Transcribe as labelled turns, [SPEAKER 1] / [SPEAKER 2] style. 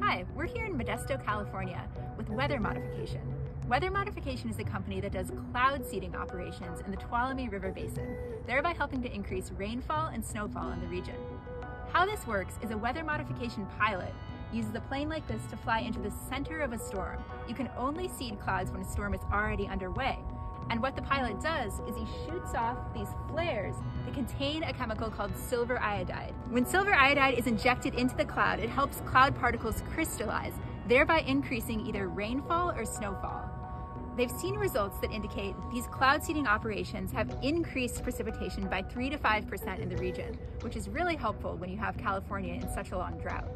[SPEAKER 1] Hi, we're here in Modesto, California with Weather Modification. Weather Modification is a company that does cloud seeding operations in the Tuolumne River Basin, thereby helping to increase rainfall and snowfall in the region. How this works is a weather modification pilot uses a plane like this to fly into the center of a storm. You can only seed clouds when a storm is already underway. And what the pilot does is he shoots off these flares that contain a chemical called silver iodide. When silver iodide is injected into the cloud, it helps cloud particles crystallize, thereby increasing either rainfall or snowfall. They've seen results that indicate these cloud seeding operations have increased precipitation by 3 to 5% in the region, which is really helpful when you have California in such a long drought.